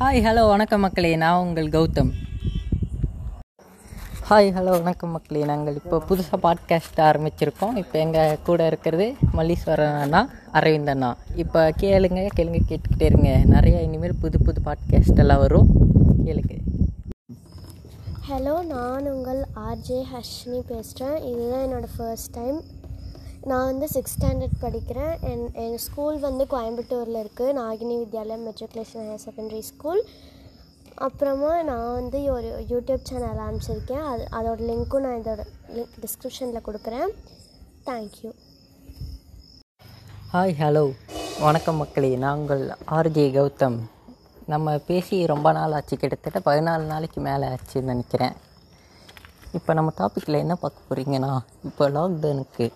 Hi hello வணக்கம் மக்களே. நான் உங்கள் கௌதம். ஹாய் ஹலோ வணக்கம் மக்களே. நாங்கள் இப்போ புதுசாக பாட்காஸ்ட் ஆரம்பிச்சிருக்கோம். இப்போ எங்கள் கூட இருக்கிறது மல்லீஸ்வரன் அண்ணா அரவிந்த் அண்ணா. இப்போ கேளுங்க கேளுங்க கேட்டுக்கிட்டே இருங்க. நிறைய இனிமேல் புது புது பாட்காஸ்ட் எல்லாம் வரும். கேளுங்க. ஹலோ நான் உங்கள் ஆர்ஜே ஹர்ஷினி பேசுகிறேன் இதுதான் என்னோடய ஃபர்ஸ்ட் டைம் நான் வந்து சிக்ஸ் ஸ்டாண்டர்ட் படிக்கிறேன். என் எங்கள் ஸ்கூல் வந்து கோயம்புத்தூரில் இருக்குது Nagini Vidyalayam matriculation higher secondary school அப்புறமா நான் வந்து ஒரு யூடியூப் சேனல் ஆரம்பிச்சிருக்கேன். அது அதோட லிங்க்கும் நான் இதோட லிங்க் டிஸ்கிரிப்ஷனில் கொடுக்குறேன். தேங்க்யூ ஹாய் ஹலோ வணக்கம் மக்களே. நாங்கள் ஆர்ஜே கௌதம். நம்ம பேசி ரொம்ப நாள் ஆச்சு. கிட்டத்தட்ட பதினாலு நாளைக்கு மேலே ஆச்சுன்னு நினைக்கிறேன். இப்போ நம்ம டாப்பிக்கில் என்ன பார்க்க போகிறீங்கன்னா இப்போ லாக்டவுனுக்கு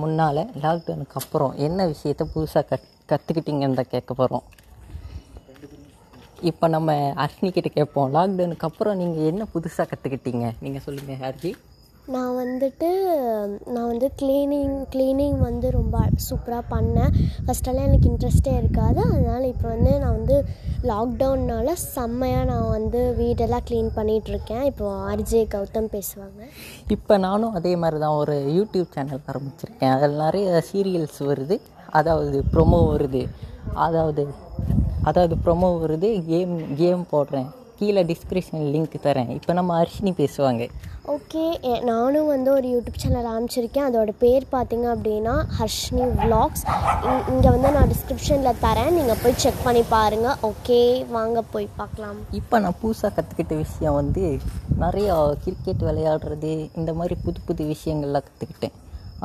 முன்னால் லாக்டவுனுக்கு அப்புறம் என்ன விஷயத்த புதுசாக கத் கற்றுக்கிட்டீங்கன்னு தான் கேட்க போகிறோம் இப்போ நம்ம அர்ஷினி கிட்டே கேட்போம். லாக்டவுனுக்கு அப்புறம் நீங்கள் என்ன புதுசாக கற்றுக்கிட்டீங்க நீங்கள் சொல்லுங்கள் ஹர்ஜி. நான் வந்துட்டு நான் வந்து க்ளீனிங் க்ளீனிங் வந்து ரொம்ப சூப்பராக பண்ணேன். ஃபஸ்ட்டெல்லாம் எனக்கு இன்ட்ரெஸ்டே இருக்காது. அதனால் இப்போ வந்து நான் வந்து லாக்டவுன்னால் செம்மையாக நான் வந்து வீடெல்லாம் க்ளீன் பண்ணிகிட்ருக்கேன் இப்போது ஆர்ஜே கௌதம் பேசுவாங்க. இப்போ நானும் அதே மாதிரி தான் ஒரு யூடியூப் சேனல் ஆரம்பிச்சிருக்கேன். அதில் நிறைய சீரியல்ஸ் வருது. அதாவது ப்ரொமோ வருது. அதாவது அதாவது ப்ரொமோ வருது. கேம் கேம் போடுறேன். கீழே டிஸ்கிரிப்ஷன் லிங்க் தரேன். இப்போ நம்ம அர்ஷினி பேசுவாங்க. ஓகே நானும் வந்து ஒரு யூடியூப் சேனல் ஆரம்பிச்சிருக்கேன். அதோட பேர் பார்த்திங்க அப்படின்னா ஹர்ஷினி விலாக்ஸ் இங்கே வந்து நான் டிஸ்கிரிப்ஷனில் தரேன். நீங்கள் போய் செக் பண்ணி பாருங்கள் ஓகே வாங்க போய் பார்க்கலாம். இப்போ நான் புதுசாக கற்றுக்கிட்ட விஷயம் வந்து நிறையா கிரிக்கெட் விளையாடுறது இந்த மாதிரி புது புது விஷயங்கள்லாம் கற்றுக்கிட்டேன்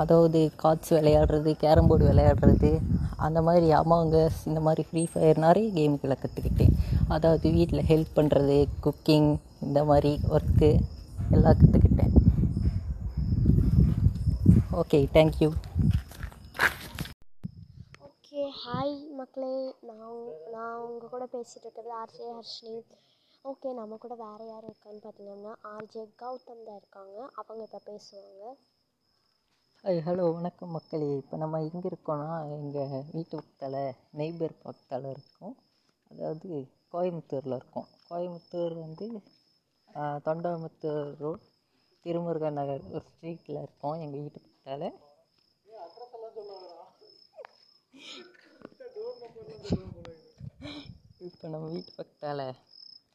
அதாவது கார்ட்ஸ் விளையாடுறது கேரம் போர்டு விளையாடுறது அந்த மாதிரி அமாங்கஸ் இந்த மாதிரி ஃப்ரீ ஃபயர் நிறைய கேம்களை கற்றுக்கிட்டேன் அதாவது வீட்டில் ஹெல்ப் பண்ணுறது குக்கிங் இந்த மாதிரி ஒர்க்கு எல்லாம் கற்றுக்கிட்டேன் ஓகே தேங்க்யூ ஓகே ஹாய் மக்களே. நான் நான் உங்கள் கூட பேசிகிட்டு இருக்கிறது ஆர்ஜே ஹர்ஷினி ஓகே நம்ம கூட வேறு யார் இருக்கான்னு பார்த்தீங்கன்னா ஆர்ஜே கௌதம் தான் இருக்காங்க. அவங்க இப்போ பேசுவாங்க. ஹாய் ஹலோ வணக்கம் மக்களே. இப்போ நம்ம எங்கே இருக்கோம்னா எங்கள் வீட்டு பக்கத்தில் நெய்பர் பக்கத்தில் இருக்கோம். அதாவது கோயம்புத்தூரில் இருக்கோம். கோயம்புத்தூர் வந்து தொண்டாமுத்தூர் ரோட் திருமுருகன் நகர் ஒரு ஸ்ட்ரீட்டில் இருக்கோம் எங்கள் வீட்டு பக்கத்தால். இப்போ நம்ம வீட்டு பக்கத்தால்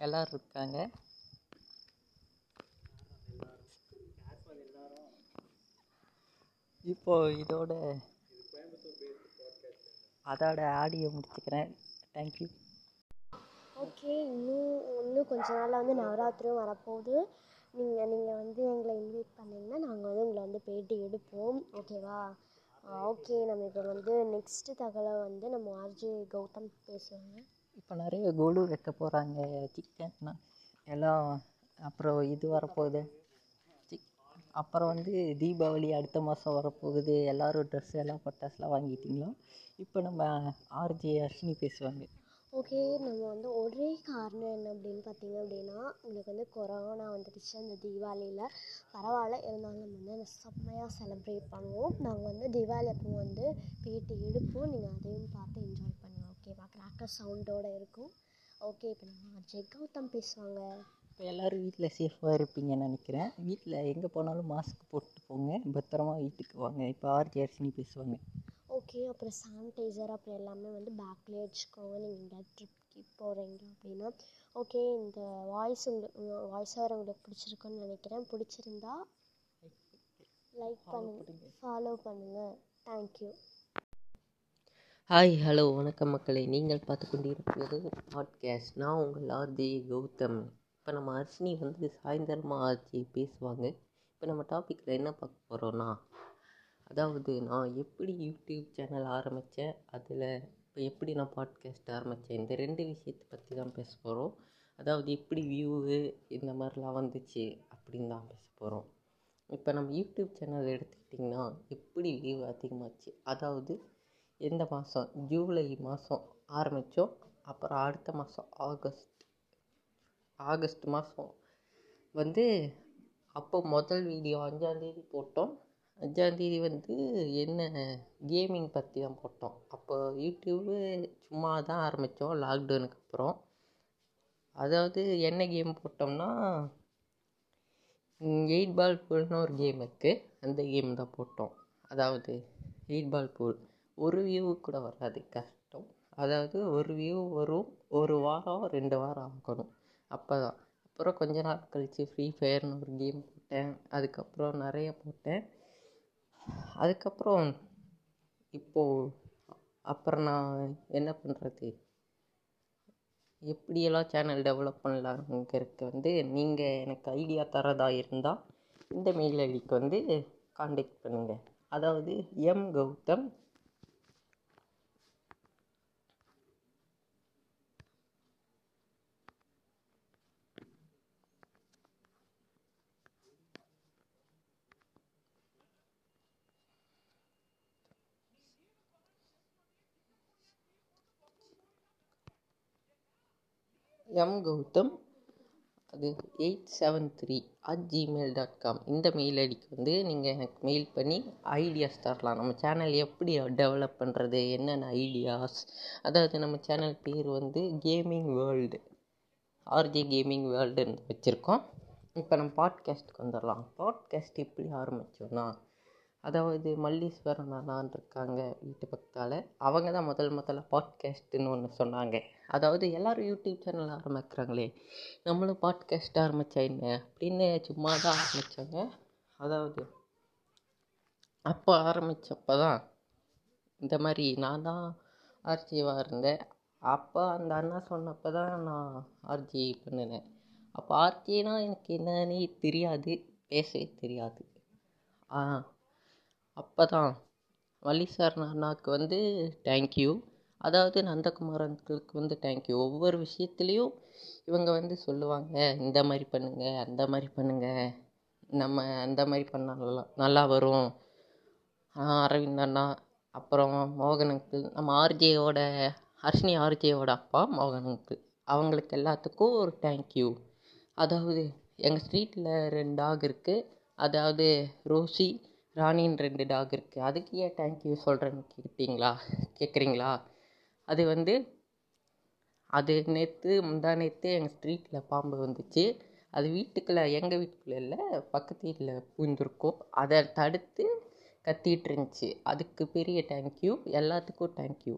எல்லோரும் இருக்காங்க. இப்போ இதோட அதோட ஆடியோ முடிச்சுக்கிறேன். தேங்க்யூ ஓகே இன்னும் இன்னும் கொஞ்ச நாளில் வந்து நவராத்திரியும் வரப்போகுது. நீங்கள் நீங்கள் வந்து எங்களை இன்வைட் பண்ணிங்கன்னா நாங்கள் வந்து உங்களை வந்து பேட்டி எடுப்போம். ஓகேவா ஓகே நம்ம இப்போ வந்து நெக்ஸ்ட்டு தகவலை வந்து நம்ம ஆர்ஜே கௌதம் பேசுவாங்க. இப்போ நிறைய கோலு வைக்க போகிறாங்க சிக்கன் எல்லாம் அப்புறம் இது வரப்போகுது. சிக் அப்புறம் வந்து தீபாவளி அடுத்த மாதம் வரப்போகுது. எல்லோரும் ட்ரெஸ் எல்லாம் பட்டாசுலாம் வாங்கிட்டிங்களா? இப்போ நம்ம ஆர்ஜே அர்ஷினி பேசுவாங்க. ஓகே நம்ம வந்து ஒரே காரணம் என்ன அப்படின்னு பார்த்தீங்க அப்படின்னா உங்களுக்கு வந்து கொரோனா வந்துடுச்சு அந்த தீபாவளியில் பரவாயில்ல இருந்தாலும் நம்ம வந்து அதை செம்மையாக செலிப்ரேட் பண்ணுவோம். நாங்கள் வந்து தீபாவளி அப்போ வந்து பேட்டி எடுப்போம். நீங்கள் அதையும் பார்த்து என்ஜாய் பண்ணுங்கள் ஓகேவா கிராக்கர் சவுண்டோடு இருக்கும். ஓகே இப்போ நம்ம அஜய் கௌதம் பேசுவாங்க. இப்போ எல்லோரும் வீட்டில் சேஃபாக இருப்பீங்கன்னு நினைக்கிறேன். வீட்டில் எங்கே போனாலும் மாஸ்க் போட்டு போங்க. பத்திரமா வீட்டுக்கு வாங்க. இப்போ ஆர்ஜி அர்ஷினி பேசுவாங்க. ஓகே அப்புறம் சானிடைசர் அப்புறம் எல்லாமே வந்து பேக்லேயே வச்சுக்கோங்க. நீங்கள் எங்கேயாவது ட்ரிப்க்கு போகிறீங்க அப்படின்னா. ஓகே இந்த வாய்ஸ் உங்களுக்கு வாய்ஸ் ஓவர் உங்களுக்கு பிடிச்சிருக்குன்னு நினைக்கிறேன். பிடிச்சிருந்தா லைக் பண்ணுங்கள் ஃபாலோ பண்ணுங்கள் தேங்க்யூ ஹாய் ஹலோ வணக்கம் மக்களே. நீங்கள் பார்த்து கொண்டிருப்பது பாட்காஸ்ட் நான் உங்கள் ஆர்ஜே கௌதம். இப்போ நம்ம அர்ஷினி வந்து சாயந்தரமாக ஆர்ஜே பேசுவாங்க. இப்போ நம்ம டாப்பிக்கில் என்ன பார்க்க போகிறோன்னா அதாவது நான் எப்படி யூடியூப் சேனல் ஆரம்பித்தேன் அதில் இப்போ எப்படி நான் பாட்காஸ்ட் ஆரம்பித்தேன் இந்த ரெண்டு விஷயத்தை பற்றி தான் பேச போகிறோம். அதாவது எப்படி வியூவு இந்த மாதிரிலாம் வந்துச்சு அப்படின்னு தான் பேச போகிறோம். இப்போ நம்ம யூடியூப் சேனல் எடுத்துக்கிட்டிங்கன்னா எப்படி வியூ அதிகமாச்சு அதாவது எந்த மாதம்? ஜூலை மாதம் ஆரம்பித்தோம் அப்புறம் அடுத்த மாதம் ஆகஸ்ட். ஆகஸ்ட் மாதம் வந்து அப்போ முதல் வீடியோ அஞ்சாந்தேதி போட்டோம் அஞ்சாந்தேதி வந்து என்ன கேமிங் பற்றி தான் போட்டோம். அப்போ யூடியூப்பு சும்மா தான் ஆரம்பித்தோம் லாக்டவுனுக்கு அப்புறம். அதாவது என்ன கேம் போட்டோம்னா எயிட் பால் பூல்னு ஒரு கேம் இருக்குது அந்த கேம் தான் போட்டோம். அதாவது எயிட் பால் பூல் ஒரு வியூ கூட வராது கஷ்டம் அதாவது ஒரு வியூ வரும் ஒரு வாரம் ரெண்டு வாரம் ஆகணும். அப்போ தான் அப்புறம் கொஞ்ச நாள் கழித்து ஃப்ரீ ஃபயர்னு ஒரு கேம் போட்டேன். அதுக்கப்புறம் நிறைய போட்டேன். அதுக்கப்புறம் இப்போது அப்புறம் நான் என்ன பண்ணுறது எப்படியெல்லாம் சேனல் டெவலப் பண்ணலாங்கிறதுக்கு வந்து நீங்கள் எனக்கு ஐடியா தரதா இருந்தால் இந்த மெயில் ஐடிக்கு வந்து காண்டாக்ட் பண்ணுங்கள் அதாவது எம் கௌதம் எம் கௌதம் அது eight seven three at Gmail dot com இந்த மெயில் ஐடிக்கு வந்து நீங்கள் எனக்கு மெயில் பண்ணி ஐடியாஸ் தரலாம். நம்ம சேனல் எப்படி டெவலப் பண்ணுறது என்னென்ன ஐடியாஸ் அதாவது நம்ம சேனல் பேர் வந்து கேமிங் வேர்ல்டு ஆர்ஜே கேமிங் வேர்ல்டுன்னு வச்சுருக்கோம். இப்போ நம்ம பாட்காஸ்ட்டுக்கு வந்துடலாம் பாட்காஸ்ட் எப்படி ஆரம்பித்தோன்னா அதாவது மல்லீஸ்வரன் அண்ணான் இருக்காங்க வீட்டு பக்கத்தால். அவங்க தான் முதல் முதல்ல பாட்காஸ்ட்டுன்னு ஒன்று சொன்னாங்க. அதாவது எல்லோரும் யூடியூப் சேனல் ஆரம்பிக்கிறாங்களே நம்மளும் பாட்காஸ்ட் ஆரம்பித்தா என்ன? அப்படின்னு சும்மா தான் ஆரம்பித்தாங்க அதாவது அப்போ ஆரம்பித்தப்போ தான் இந்த மாதிரி நான் தான் ஆர்ஜிவாக இருந்தேன். அப்போ அந்த அண்ணா சொன்னப்போ தான் நான் ஆர்ஜி பண்ணினேன். அப்போ ஆர்ஜினா எனக்கு என்னன்னே தெரியாது பேசவே தெரியாது. ஆ அப்போ தான் வள்ளி சார் அண்ணாவுக்கு வந்து தேங்க்யூ அதாவது நந்தகுமார் அங்கிளுக்கு வந்து தேங்க்யூ ஒவ்வொரு விஷயத்துலேயும் இவங்க வந்து சொல்லுவாங்க இந்த மாதிரி பண்ணுங்கள் அந்த மாதிரி பண்ணுங்கள் நம்ம அந்த மாதிரி பண்ணால் நல்லா நல்லா வரும் அரவிந்த் அண்ணா அப்புறம் மோகன் அங்கிள் நம்ம ஆர்ஜேயோட ஹர்ஷினி ஆர்ஜேயோட அப்பா மோகன் அங்கிள் அவங்களுக்கு எல்லாத்துக்கும் ஒரு தேங்க்யூ அதாவது எங்கள் ஸ்ட்ரீட்டில் ரெண்டு டாக் இருக்குது அதாவது ரோசி ராணின்னு ரெண்டு டாக் இருக்குது அதுக்கு ஏன் தேங்க்யூ சொல்கிறேன்னு கேட்டிங்களா? கேட்குறீங்களா அது வந்து அது நேற்று முந்தா நேற்று எங்கள் ஸ்ட்ரீட்டில் பாம்பு வந்துச்சு. அது வீட்டுக்குள்ளே எங்கள் வீட்டுக்குள்ளே இல்லை பக்கத்து வீட்டில் பூந்துருக்கும். அதை தடுத்து கத்திகிட்டு இருந்துச்சு. அதுக்கு பெரிய தேங்க்யூ எல்லாத்துக்கும் தேங்க்யூ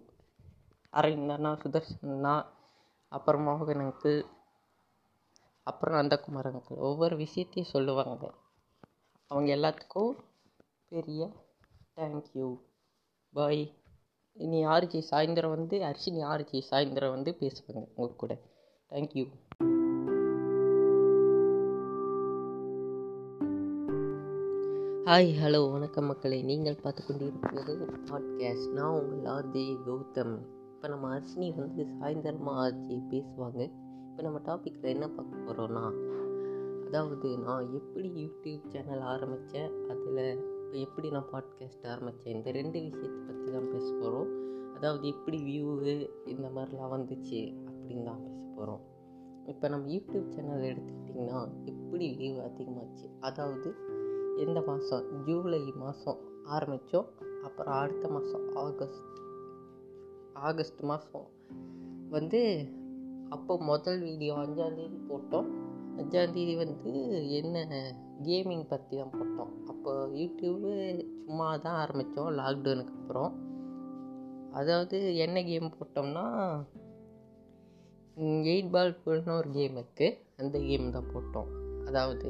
அரவிந்த் அண்ணா சுதர்ஷன் அண்ணா அப்புறம் மோகன் அங்கிள் அப்புறம் நந்தகுமார் அங்கிள் ஒவ்வொரு விஷயத்தையும் சொல்லுவாங்க. அவங்க எல்லாத்துக்கும் பெரிய தேங்க்யூ பாய் இனி ஆர்ஜி சாயந்தரம் வந்து அர்ஷினி ஆர்ஜி சாயந்தரம் வந்து பேசுவாங்க உங்கள் கூட. தேங்க்யூ ஹாய் ஹலோ வணக்கம் மக்களே. நீங்கள் பார்த்து கொண்டிருப்பது பாட்காஸ்ட் நான் உங்கள் ஆர்ஜி கௌதம். இப்போ நம்ம அர்ஷினி வந்து சாயந்தரமாக ஆர்ஜி பேசுவாங்க. இப்போ நம்ம டாப்பிக்கில் என்ன பார்க்க போகிறோன்னா அதாவது நான் எப்படி யூடியூப் சேனல் ஆரம்பித்தேன் அதில் இப்போ எப்படி நான் பாட்காஸ்ட் ஆரம்பித்தேன்? இந்த ரெண்டு விஷயத்தை பற்றி தான் பேச போகிறோம் அதாவது எப்படி வியூவு இந்த மாதிரிலாம் வந்துச்சு அப்படின்னு தான் பேச போகிறோம் இப்போ நம்ம யூடியூப் சேனல் எடுத்துக்கிட்டிங்கன்னா எப்படி வியூ அதிகமாச்சு? அதாவது எந்த மாதம்? ஜூலை மாதம் ஆரம்பித்தோம். அப்புறம் அடுத்த மாதம் ஆகஸ்ட் ஆகஸ்ட் மாதம் வந்து அப்போ முதல் வீடியோ அஞ்சாந்தேதி போட்டோம். அஞ்சாந்தேதி வந்து என்ன கேமிங் பற்றி தான் போட்டோம். அப்போ யூடியூப்பு சும்மா தான் ஆரம்பித்தோம் லாக்டவுனுக்கு அப்புறம். அதாவது என்ன கேம் போட்டோம்னா எயிட் பால் பூல்னு ஒரு கேம் இருக்குது அந்த கேம் தான் போட்டோம். அதாவது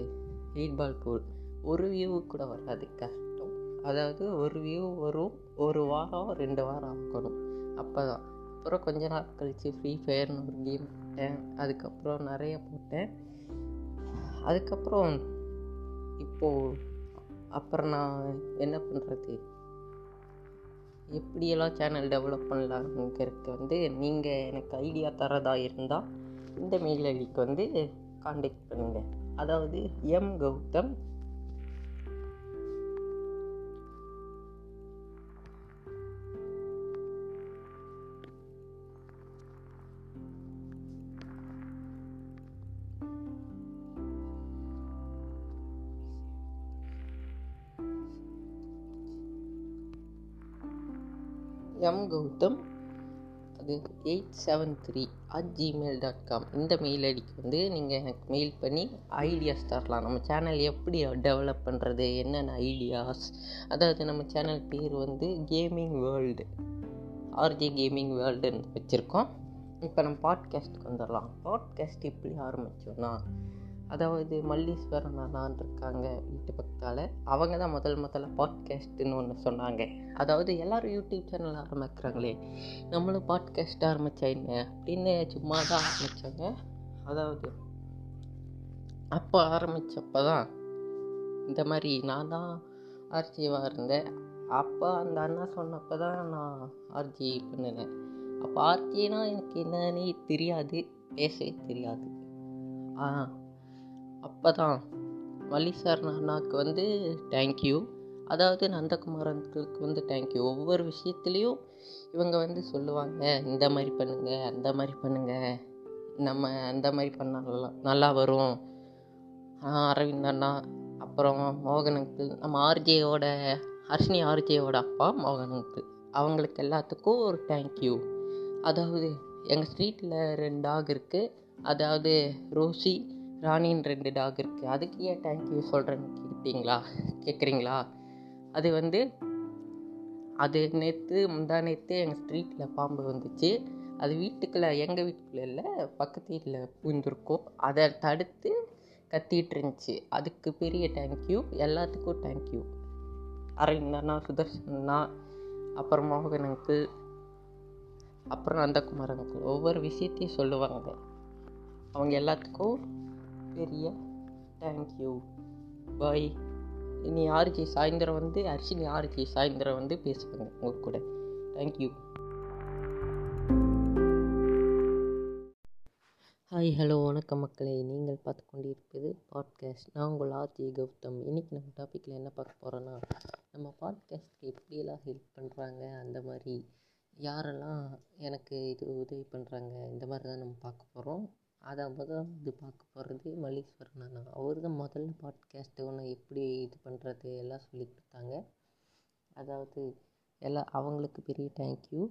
எயிட் பால் பூல் ஒரு வியூ கூட வராது கஷ்டம் அதாவது ஒரு வியூ வரும் ஒரு வாரம் ரெண்டு வாரம் ஆகணும். அப்போ தான் அப்புறம் கொஞ்ச நாள் கழித்து ஃப்ரீ ஃபயர்னு ஒரு கேம் போட்டேன். அதுக்கப்புறம் நிறைய போட்டேன். அதுக்கப்புறம் இப்போது அப்புறம் நான் என்ன பண்ணுறது எப்படியெல்லாம் சேனல் டெவலப் பண்ணலாங்கிறதுக்கு வந்து நீங்கள் எனக்கு ஐடியா தரதா இருந்தால் இந்த மெயில் ஐடிக்கு வந்து காண்டாக்ட் பண்ணுங்கள் அதாவது எம் கௌதம் எம் கௌதம் அது eight seven three at Gmail dot com இந்த மெயில் ஐடிக்கு வந்து நீங்கள் எனக்கு மெயில் பண்ணி ஐடியாஸ் தரலாம். நம்ம சேனல் எப்படி டெவலப் பண்ணுறது என்னென்ன ஐடியாஸ் அதாவது நம்ம சேனல் பேர் வந்து கேமிங் வேர்ல்டு ஆர்ஜே கேமிங் வேர்ல்டுன்னு வச்சுருக்கோம். இப்போ நம்ம பாட்காஸ்ட்டுக்கு வந்துடலாம் பாட்காஸ்ட் எப்படி ஆரம்பித்தோன்னா அதாவது மல்லீஸ்வரன் அண்ணான் இருக்காங்க வீட்டு பக்கத்தால். அவங்க தான் முதல் முதல்ல பாட்காஸ்ட்டுன்னு ஒன்று சொன்னாங்க. அதாவது எல்லோரும் யூடியூப் சேனல் ஆரம்பிக்கிறாங்களே நம்மளும் பாட்காஸ்ட் ஆரம்பித்தா என்ன அப்படின்னு சும்மா தான் ஆரம்பித்தாங்க அதாவது அப்போ ஆரம்பித்தப்போ தான் இந்த மாதிரி நான் தான் ஆர்ஜிவாக இருந்தேன். அப்போ அந்த அண்ணா சொன்னப்போ தான் நான் ஆர்ஜி பண்ணினேன். அப்போ ஆர்ஜினா எனக்கு என்னன்னே தெரியாது பேசவே தெரியாது. ஆ அப்போ தான் சார் அண்ணாவுக்கு வந்து தேங்க்யூ அதாவது நந்தகுமார் வந்து தேங்க்யூ ஒவ்வொரு விஷயத்துலேயும் இவங்க வந்து சொல்லுவாங்க இந்த மாதிரி பண்ணுங்க அந்த மாதிரி பண்ணுங்க. நம்ம அந்த மாதிரி பண்ணலாம் நல்லா வரும். அரவிந்த் அண்ணா அப்புறம் மோகனுக்கு நம்ம ஆர்ஜேயோட ஹர்ஷினி ஆர்ஜேயோட அப்பா மோகனுக்கு அவங்களுக்கு எல்லாத்துக்கும் ஒரு தேங்க்யூ அதாவது எங்கள் ஸ்ட்ரீட்டில் ரெண்டு டாக் இருக்குது அதாவது ரோசி ராணின்னு ரெண்டு டாக் இருக்குது அதுக்கு ஏன் தேங்க்யூ சொல்கிறேன்னு கேட்டிங்களா? கேட்குறீங்களா அது வந்து அது நேற்று முந்தா நேற்று எங்கள் ஸ்ட்ரீட்டில் பாம்பு வந்துச்சு. அது வீட்டுக்குள்ளே எங்கள் வீட்டுக்குள்ளே இல்லை பக்கத்து வீட்டில் பூந்துருக்கோம். அதை தடுத்து கத்திட்டு இருந்துச்சு. அதுக்கு பெரிய தேங்க்யூ எல்லாத்துக்கும் தேங்க்யூ அரவிந்தண்ணா அண்ணா அப்புறம் மோகன் அங்கிள் அப்புறம் நந்தகுமார் அங்கிள் ஒவ்வொரு விஷயத்தையும் சொல்லுவாங்க. அவங்க எல்லாத்துக்கும் பெரிய. தேங்க்யூ பாய் இனி ஆர்ஜி சாயந்தரம் வந்து அர்ஷினி ஆர்ஜி சாயந்தரம் வந்து பேசுவாங்க உங்கள் கூட. தேங்க்யூ ஹாய் ஹலோ வணக்கம் மக்களே. நீங்கள் பார்த்து கொண்டிருப்பது பாட்காஸ்ட் நான் உங்கள் ஆர்ஜி கௌதம். இன்றைக்கி நம்ம டாப்பிக்கில் என்ன பார்க்க போகிறோன்னா நம்ம பாட்காஸ்ட்க்கு எப்படியெல்லாம் ஹெல்ப் பண்ணுறாங்க அந்த மாதிரி யாரெல்லாம் எனக்கு இது உதவி பண்ணுறாங்க இந்த மாதிரி தான் நம்ம பார்க்க போகிறோம் அதை முதல் இது பார்க்க போகிறது மல்லீஸ்வரன் அண்ணா. அவர் தான் முதல்ல பாட்காஸ்ட்டு ஒன்று எப்படி இது பண்ணுறது எல்லாம் சொல்லி கொடுத்தாங்க. அதாவது எல்லாம் அவங்களுக்கு பெரிய தேங்க்யூ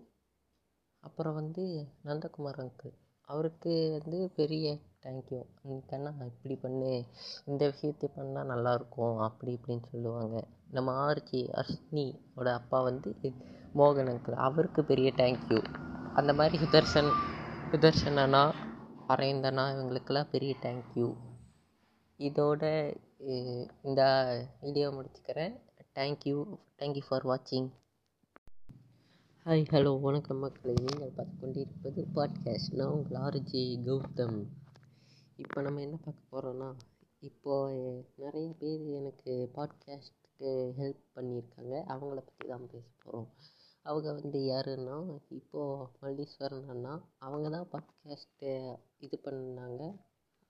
அப்புறம் வந்து நந்தகுமார் அங்கிள் அவருக்கு வந்து பெரிய தேங்க்யூ அண்ணா இப்படி பண்ணு இந்த விஷயத்தை பண்ணால் நல்லாயிருக்கும் அப்படி இப்படின்னு சொல்லுவாங்க. நம்ம ஆர்ஜி அர்ஷினியோட அப்பா வந்து மோகன் அங்கிள் அவருக்கு பெரிய தேங்க்யூ அந்த மாதிரி சுதர்ஷன் சுதர்ஷன் அண்ணா அரவிந்த் அண்ணா இவங்களுக்கெல்லாம் பெரிய தேங்க்யூ இதோட இந்த வீடியோ முடிச்சுக்கிறேன். Thank you thank you for வாட்சிங் ஹாய் ஹலோ வணக்கம் மக்களை. நீங்கள் பார்த்து கொண்டிருப்பது பாட்காஸ்ட் நான் உங்கள் ஆர்ஜி கௌதம். இப்போ நம்ம என்ன பார்க்க போகிறோன்னா இப்போது நிறைய பேர் எனக்கு பாட்காஸ்ட்டுக்கு ஹெல்ப் பண்ணியிருக்காங்க. அவங்கள பற்றி தான் பேச போகிறோம் அவங்க வந்து யாருன்னா இப்போது மல்லீஸ்வரன் அண்ணா அவங்க தான் பாட்காஸ்ட்டு இது பண்ணாங்க.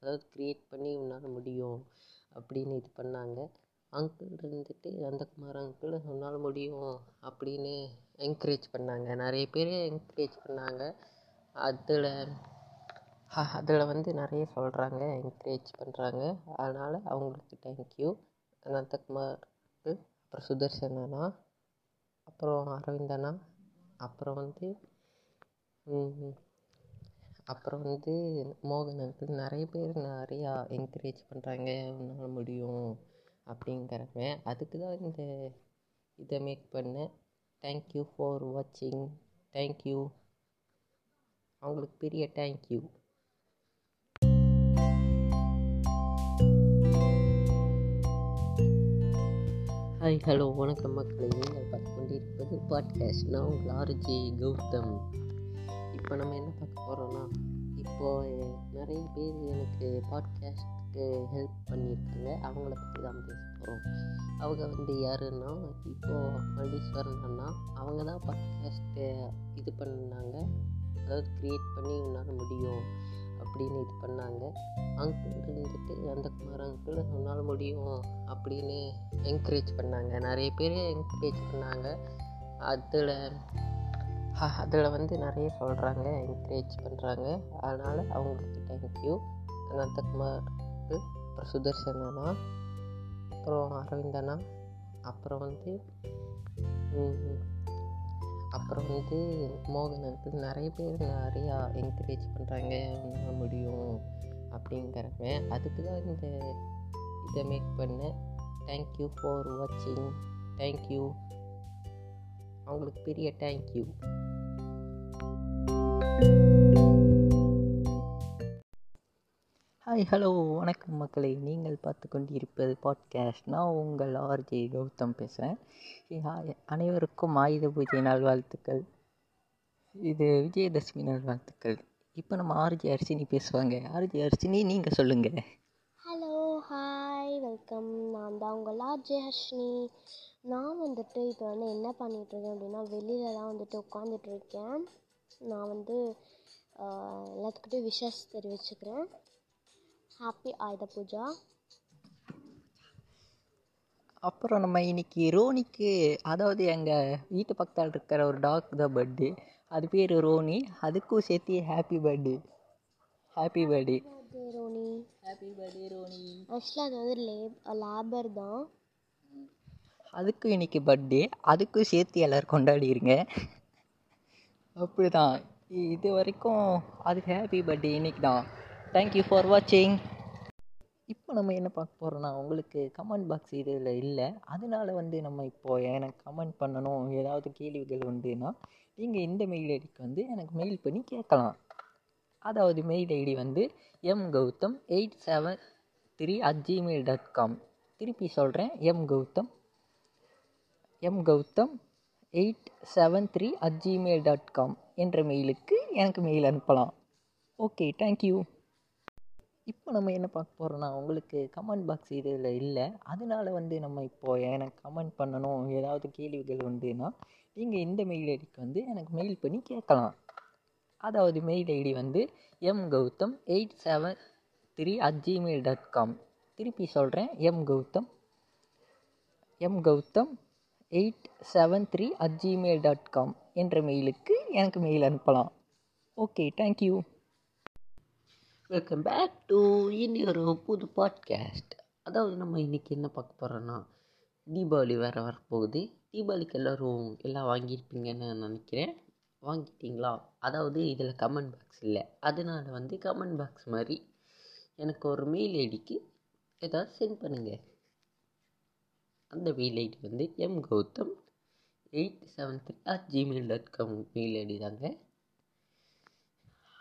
அதாவது க்ரியேட் பண்ணி உன்னால் முடியும் அப்படின்னு இது பண்ணாங்க. அங்கிள் இருந்துட்டு நந்தகுமார் அங்கிள் உன்னால் முடியும் அப்படின்னு என்கரேஜ் பண்ணாங்க. நிறைய பேர் என்கரேஜ் பண்ணாங்க. அதில் அதில் வந்து நிறைய சொல்கிறாங்க என்கரேஜ் பண்ணுறாங்க அதனால் அவங்களுக்கு தேங்க்யூ நந்தகுமாருக்கு அப்புறம் சுதர்ஷன் அண்ணா. அப்புறம் அரவிந்த் அண்ணா அப்புறம் வந்து அப்புறம் வந்து மோகன் அங்கிள் நிறைய பேர் நிறையா என்கரேஜ் பண்ணுறாங்க உன்னால் முடியும் அப்படிங்கிறாங்க அதுக்கு தான் இந்த இதை மேக் பண்ணேன். தேங்க்யூ ஃபார் வாட்சிங் தேங்க்யூ அவங்களுக்கு பெரிய தேங்க்யூ ஹாய் ஹலோ வணக்கம் மக்களை. நீங்கள் பார்த்து கொண்டிருப்பது பாட்காஸ்ட் நான் உங்கள் ஆர்ஜி கௌதம். இப்போ நம்ம என்ன பார்க்க போகிறோன்னா இப்போது நிறைய பேர் எனக்கு பாட்காஸ்ட்டுக்கு ஹெல்ப் பண்ணியிருக்காங்க. அவங்கள பற்றி தான் பேச போகிறோம் அவங்க வந்து யாருன்னா இப்போது மல்லீஸ்வரன் அண்ணா. அவங்க தான் பாட்காஸ்ட்டு இது பண்ணாங்க அதாவது க்ரியேட் பண்ணி உன்னால் முடியும். அப்படின்னு இது பண்ணாங்க. அங்கிள் இருந்துட்டு நந்தகுமார் அங்கிள் உன்னால் முடியும் அப்படின்னு என்கரேஜ் பண்ணாங்க. நிறைய பேர் என்கரேஜ் பண்ணாங்க. அதில் அதில் வந்து நிறைய சொல்கிறாங்க என்கரேஜ் பண்ணுறாங்க அதனால் அவங்களுக்கு தேங்க்யூ நந்தகுமாருக்கு அப்புறம் சுதர்ஷன் அண்ணா அப்புறம் அரவிந்த் அண்ணா அப்புறம் வந்து அப்புறம் வந்து மோகன் நிறைய பேர் நிறையா என்கரேஜ் பண்ணுறாங்க உன்னால் முடியும் அப்படிங்கிறவன் அதுக்கு தான் இந்த இதை மேக் பண்ணேன் தேங்க்யூ ஃபார் வாட்சிங் தேங்க்யூ அவங்களுக்கு பெரிய தேங்க்யூ ஹாய் ஹலோ வணக்கம் மக்களை. நீங்கள் பார்த்து கொண்டிருப்பது பாட்காஸ்ட் நான் உங்கள் ஆர்ஜே கௌதம் பேசுகிறேன் அனைவருக்கும் ஆயுத பூஜை நல்வாழ்த்துக்கள் இது விஜயதசமி நல்வாழ்த்துக்கள் இப்போ நம்ம ஆர்ஜே அர்ச்சினி பேசுவாங்க. ஆர்ஜே அர்ச்சினி நீங்கள் சொல்லுங்கள் ஹலோ ஹாய் வெல்கம் நான் தான் உங்கள் ஆர்ஜே ஹர்ஷினி நான் வந்துட்டு இப்போ வந்து என்ன பண்ணிகிட்ருக்கேன் அப்படின்னா வெளியில தான் வந்துட்டு உட்காந்துட்டு இருக்கேன். நான் வந்து எல்லாத்துக்கிட்டையும் விஷஸ் தெரிவிச்சுக்கிறேன். ஹாப்பி ஆயுத பூஜா அப்புறம் நம்ம இன்னைக்கு ரோனிக்கு அதாவது எங்கள் வீட்டு பக்கத்தில் இருக்கிற ஒரு டாக் தான் பர்த்டே அது பேர் ரோனி. அதுக்கும் சேர்த்து ஹாப்பி பர்த்டே ஹாப்பி பர்த்டே அது ரோனி. Happy birthday Ronnie. ஆக்சுவலாக அது வந்து லேப் லேபர் தான். அதுக்கும் இன்னைக்கு பர்த்டே அதுக்கும் சேர்த்து எல்லோரும் கொண்டாடிருங்க. அப்படி தான் இது வரைக்கும் அதுக்கு ஹாப்பி பர்த்டே இன்னைக்கு தான் தேங்க்யூ ஃபார் வாட்சிங் இப்போ நம்ம என்ன பார்க்க போகிறோம்னா உங்களுக்கு கமெண்ட் பாக்ஸ் இதில் இல்லை. அதனால வந்து நம்ம இப்போது எனக்கு கமெண்ட் பண்ணணும் ஏதாவது கேள்விகள் உண்டுன்னா நீங்கள் இந்த மெயில் ஐடிக்கு வந்து எனக்கு மெயில் பண்ணி கேட்கலாம். அதாவது மெயில் ஐடி வந்து M Gautham eight seven three at Gmail dot com திருப்பி சொல்கிறேன் M Gautham M Gautham eight seven three at Gmail dot com என்ற மெயிலுக்கு எனக்கு மெயில் அனுப்பலாம். ஓகே தேங்க்யூ இப்போ நம்ம என்ன பார்க்க போகிறோன்னா உங்களுக்கு கமெண்ட் பாக்ஸ் இதில் இல்லை. அதனால வந்து நம்ம இப்போது எனக்கு கமெண்ட் பண்ணணும்? ஏதாவது கேள்விகள் உண்டுன்னா நீங்கள் இந்த மெயில் ஐடிக்கு வந்து எனக்கு மெயில் பண்ணி கேட்கலாம். அதாவது மெயில் ஐடி வந்து M Gautham eight seven three at Gmail dot com திருப்பி சொல்கிறேன் M Gautham M Gautham eight seven three at Gmail dot com என்ற மெயிலுக்கு எனக்கு மெயில் அனுப்பலாம். Okay thank you welcome back to இன்னொரு புது பாட்காஸ்ட் அதாவது நம்ம இன்றைக்கி என்ன பார்க்க போகிறோன்னா தீபாவளி வேறு வரப்போகுது. தீபாவளிக்கு எல்லோரும் எல்லாம் வாங்கியிருப்பீங்கன்னு நினைக்கிறேன். வாங்கிட்டீங்களா? அதாவது இதில் கமெண்ட் பாக்ஸ் இல்லை. அதனால் வந்து கமெண்ட் பாக்ஸ் மாதிரி எனக்கு ஒரு மெயில் ஐடிக்கு ஏதாவது சென்ட் பண்ணுங்கள் அந்த மெயில் ஐடி வந்து M Gautham eight seven three at Gmail dot com mail ID தாங்க.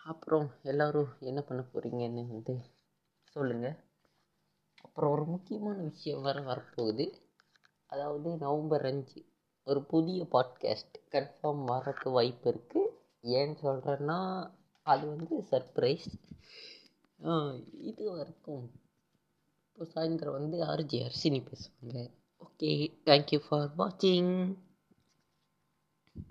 அப்புறம் எல்லோரும் என்ன பண்ண போகிறீங்கன்னு வந்து சொல்லுங்கள் அப்புறம் ஒரு முக்கியமான விஷயம் வேறு வரப்போகுது. அதாவது நவம்பர் அஞ்சு ஒரு புதிய பாட்காஸ்ட் கன்ஃபார்ம் வரக்கு வாய்ப்பு இருக்குது ஏன்னு சொல்கிறேன்னா அது வந்து சர்ப்ரைஸ் இது வரைக்கும் இப்போ சாயந்தரம் வந்து ஆர்ஜி அர்ஷினி பேசுவாங்க. ஓகே தேங்க்யூ ஃபார் வாட்சிங்